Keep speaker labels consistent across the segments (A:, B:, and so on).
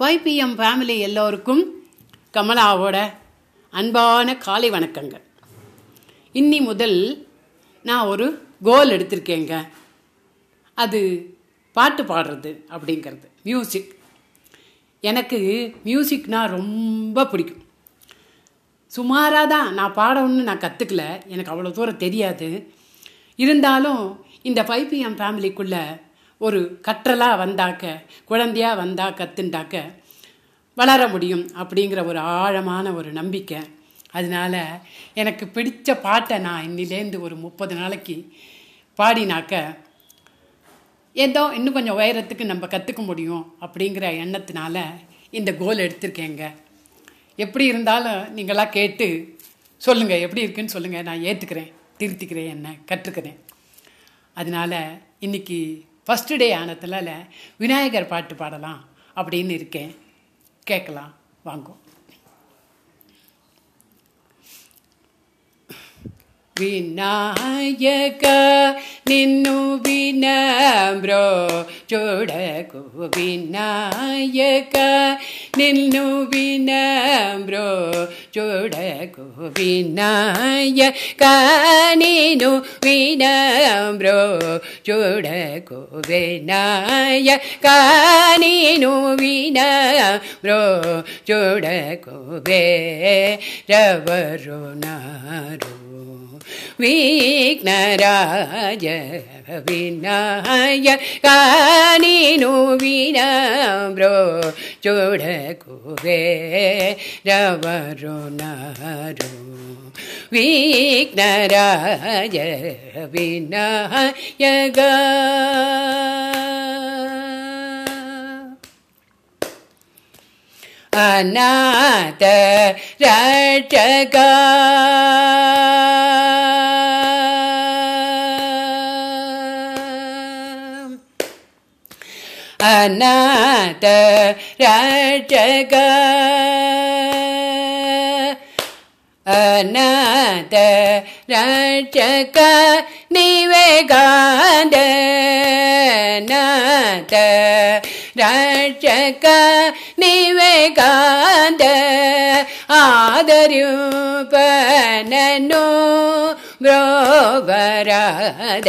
A: Five PM family எல்லோருக்கும் கமலாவோட அன்பான காலை வணக்கங்கள். இன்னி முதல் நான் ஒரு கோல் எடுத்திருக்கேங்க. அது பாட்டு பாடுறது அப்படிங்கிறது. மியூசிக் எனக்கு மியூசிக்னால் ரொம்ப பிடிக்கும். சுமாராக தான் நான் பாடணும்னு நான் கற்றுக்கல எனக்கு அவ்வளோ தூரம் தெரியாது. இருந்தாலும் இந்த ஃபைவ் பிஎம் ஃபேமிலிக்குள்ளே ஒரு கற்றலாக வந்தாக்க குழந்தையாக வந்தால் கற்றுண்டாக்க வளர முடியும் அப்படிங்கிற ஒரு ஆழமான ஒரு நம்பிக்கை. அதனால் எனக்கு பிடித்த பாட்டை நான் இன்னிலேருந்து ஒரு முப்பது நாளைக்கு பாடினாக்க ஏதோ இன்னும் கொஞ்சம் உயரத்துக்கு நம்ம கற்றுக்க முடியும் அப்படிங்கிற எண்ணத்தினால இந்த கோல் எடுத்திருக்கேங்க. எப்படி இருந்தாலும் நீங்களாம் கேட்டு சொல்லுங்கள் எப்படி இருக்குன்னு சொல்லுங்கள் நான் ஏற்றுக்கிறேன் திருத்திக்கிறேன் என்ன கற்றுக்கிறேன். அதனால் இன்றைக்கி ஃபஸ்ட்டு டே ஆனதுனால விநாயகர் பாட்டு பாடலாம் அப்படின்னு இருக்கேன். கேட்கலாம். வாங்கும் ವಿನಾಯಕ ನಿನ್ನು ವಿನಮ್ರೋ ಚೋಡಕು ವಿನಾಯಕ ನಿನ್ನು ವಿನಮ್ರೋ ಚೋಡಕು ವಿನಾಯಕ ನೀನು ವಿನಮ್ರೋ ಚೋಡಕು ವಿನಾಯಕ ನೀನು ವಿನಮ್ರೋ ಚೋಡಕು ಬೇರವರು ನಾರು विघ्नराज विनाय कानिनु विनाम्रो जोडकुवे रवरुणारो विघ्नराज विनाय गा। अनाथ रटगा अनाचक अनात रचक निवेदा दचक निवेदा द आदरपनो ग्रोगरद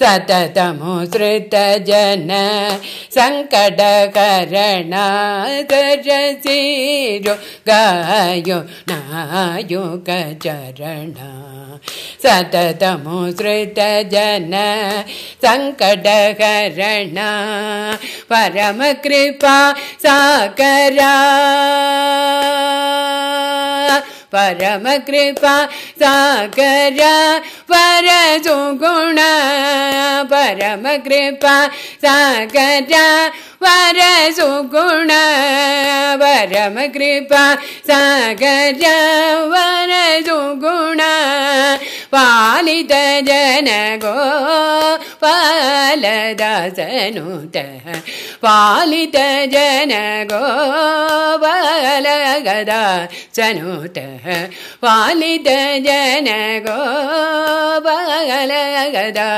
A: सततमुसृतजन सङ्कटकरणसि गायो नयुगरणा सततमुसृतजन सङ्कटकरणम परमकृपा साकरा परमकृपा साकरा परसुगुण परमकृपा साकरा वरसुगुण परमकृपा साकरा वरसुगुण पालित पलदा पालितजनगोबलगदा सनुतः पालितजनगोबलगदा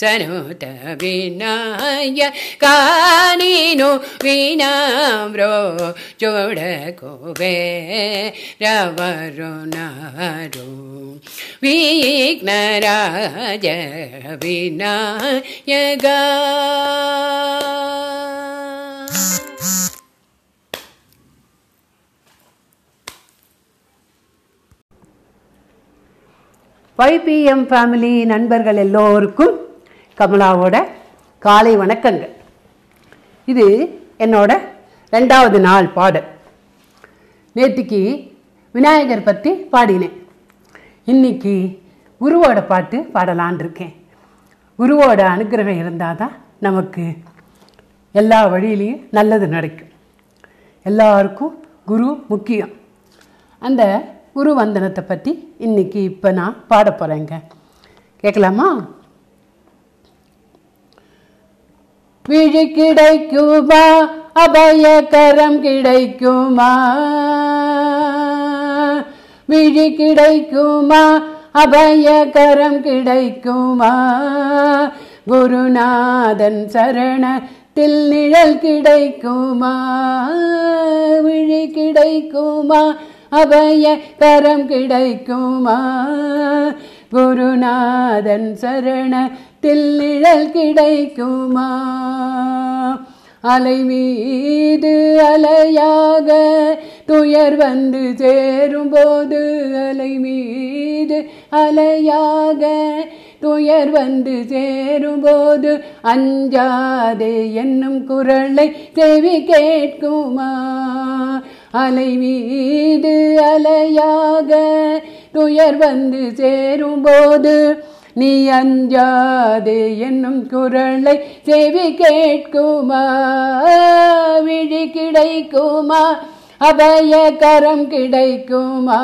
A: सनुत विनाय कानीनो विनाम्रो जड कुबे रवरु वि जीना ஃபைவ் பிஎம் ஃபேமிலி நண்பர்கள் எல்லோருக்கும் கமலாவோட காலை வணக்கங்கள். இது என்னோட ரெண்டாவது நாள் பாடல். நேற்றுக்கு விநாயகர் பற்றி பாடினேன். இன்னைக்கு குருவோட பாட்டு பாடலான் இருக்கேன். குருவோட அனுக்கிரகம் இருந்தால் தான் நமக்கு எல்லா வழியிலையும் நல்லது நடக்கும். எல்லாருக்கும் குரு முக்கியம். அந்த குரு வந்தனத்தை பற்றி இன்னைக்கு இப்போ நான் பாட போகிறேங்க கேட்கலாமா? விழி கிடைக்குமா? அபயகரம் கிடைக்குமா? விழி கிடைக்குமா? அபயகரம் கிடைக்குமா? குருநாதன் சரணத்தில் நிழல் கிடைக்குமா? விழி கிடைக்குமா? அபய கரம் கிடைக்குமா? குருநாதன் சரணத்தில் நிழல் கிடைக்குமா? அலை மீது அலையாக துயர் வந்து சேரும்போது அலை மீது அலையாக. துயர் வந்து சேரும்போது அஞ்சாதே என்னும் குரலை செவி கேட்குமா? அலை மீது அலையாக. துயர் வந்து சேரும்போது நீ அஞ்சாதே என்னும் குரலை செவி கேட்குமா? விழி கிடைக்குமா? அபய கரம் கிடைக்குமா?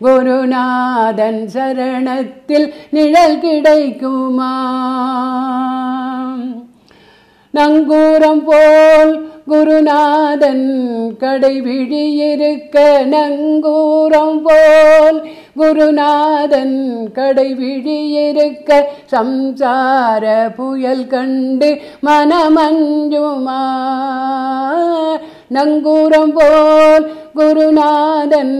A: குருநாதன் சரணத்தில் நிழல் கிடைக்குமா? நங்கூரம் போல் குருநாதன் கடைபிடியிருக்க நங்கூரம் போல் குருநாதன் கடைவிழி இருக்க சம்சார புயல் கண்டு மனமஞ்சுமா? நங்கூரம் போல் குருநாதன்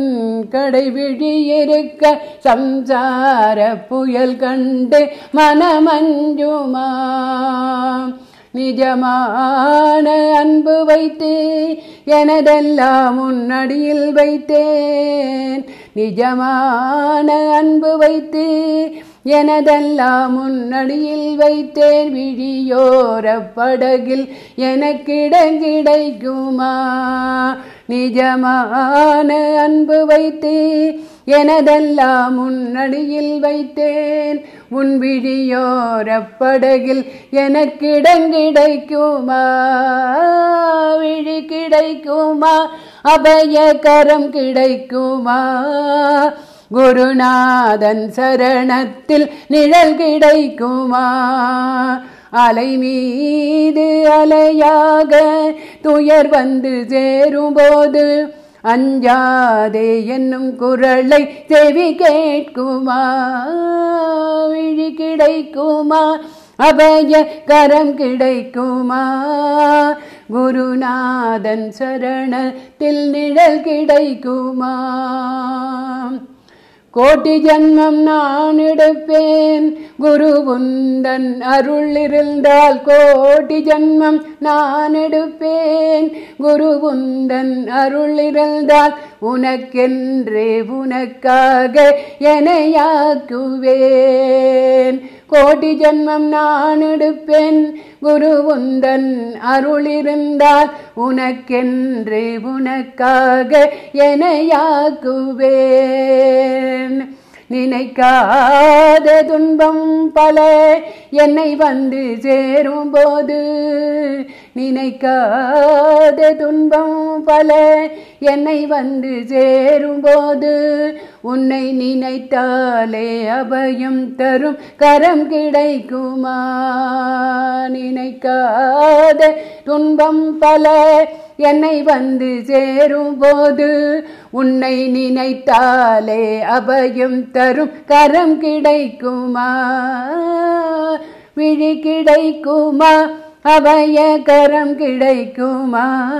A: கடைவிழி இருக்க சம்சார புயல் கண்டு மனமஞ்சுமா? நிஜமான அன்பு வைத்து எனதெல்லாம் உன்னடியில் வைத்தேன். நிஜமான அன்பு வைத்து எனதெல்லாம் முன்னடியில் வைத்தேன். விழியோர படகில் எனக்கிடம் கிடைக்குமா நிஜமான அன்பு வைத்து எனதெல்லாம் உன்னடியில் வைத்தேன். உன் விழியோரப்படகில் எனக்கிடங்கிடைக்குமா? விழி கிடைக்குமா அபயகரம் கிடைக்குமா? குருநாதன் சரணத்தில் நிழல் கிடைக்குமா? அலை மீது அலையாக துயர் வந்து சேரும்போது அஞ்சாதே என்னும் குரலை செவி கேட்குமா? விழி கிடைக்குமா? அபய கரம் கிடைக்குமா? குருநாதன் சரணத்தில் நிழல் கிடைக்குமா? கோட்டி ஜன்மம் நான் எடுப்பேன். குரு உந்தன் அருள் இருந்தால் கோட்டி ஜன்மம் நான் எடுப்பேன். குரு உந்தன் அருள் இருந்தால் உனக்கென்றே உனக்காக எனையாக்குவேன் கோட்டி ஜன்மம் நான் எடுப்பேன். குருவுந்தன் அருளிருந்தால் உனக்கென்று உனக்காக எனையாக்குவேன் நினைக்காத துன்பம் பல என்னை வந்து சேரும் போது நினைக்காத துன்பம் பல என்னை வந்து சேரும்போது உன்னை நினைத்தாலே அபயம் தரும் கரம் கிடைக்குமா? நினைக்காத துன்பம் பல என்னை வந்து சேரும்போது உன்னை நினைத்தாலே அபயம் தரும் கரம் கிடைக்குமா? விழி கிடைக்குமா? அபயகரம் கிடைக்குமா?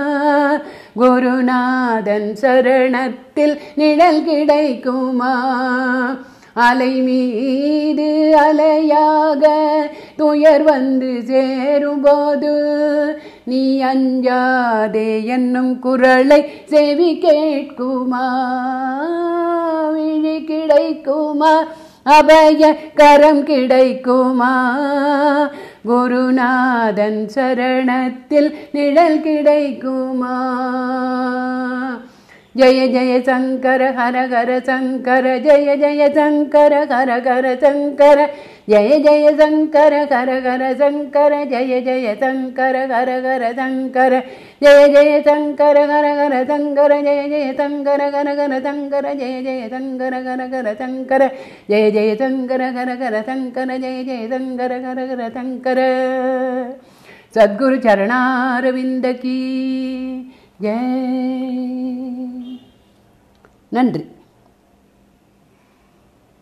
A: குருநாதன் சரணத்தில் நிழல் கிடைக்குமா? அலை மீது அலையாக துயர் வந்து சேரும்போது நீ அஞ்சாதே என்னும் குரலை செவி கேட்குமா? விழி கிடைக்குமா? அபய கரம் கிடைக்குமா? குருநாதன் சரணத்தில் நிழல் கிடைக்குமா? जय जय शङ्कर हर हर शङ्कर जय जय शङ्कर हर हर शङ्कर जय जय शङ्कर हर हर शङ्कर जय जय शङ्कर हर हर शङ्कर जय जय शङ्कर हर हर शङ्कर जय जय शङ्कर हर हर शङ्कर जय जय शङ्कर हर हर शङ्कर जय जय शङ्कर हर हर शङ्कर जय जय शङ्कर हर हर शङ्कर सद्गुरुचरणारविन्दकी ஏ. நன்றி.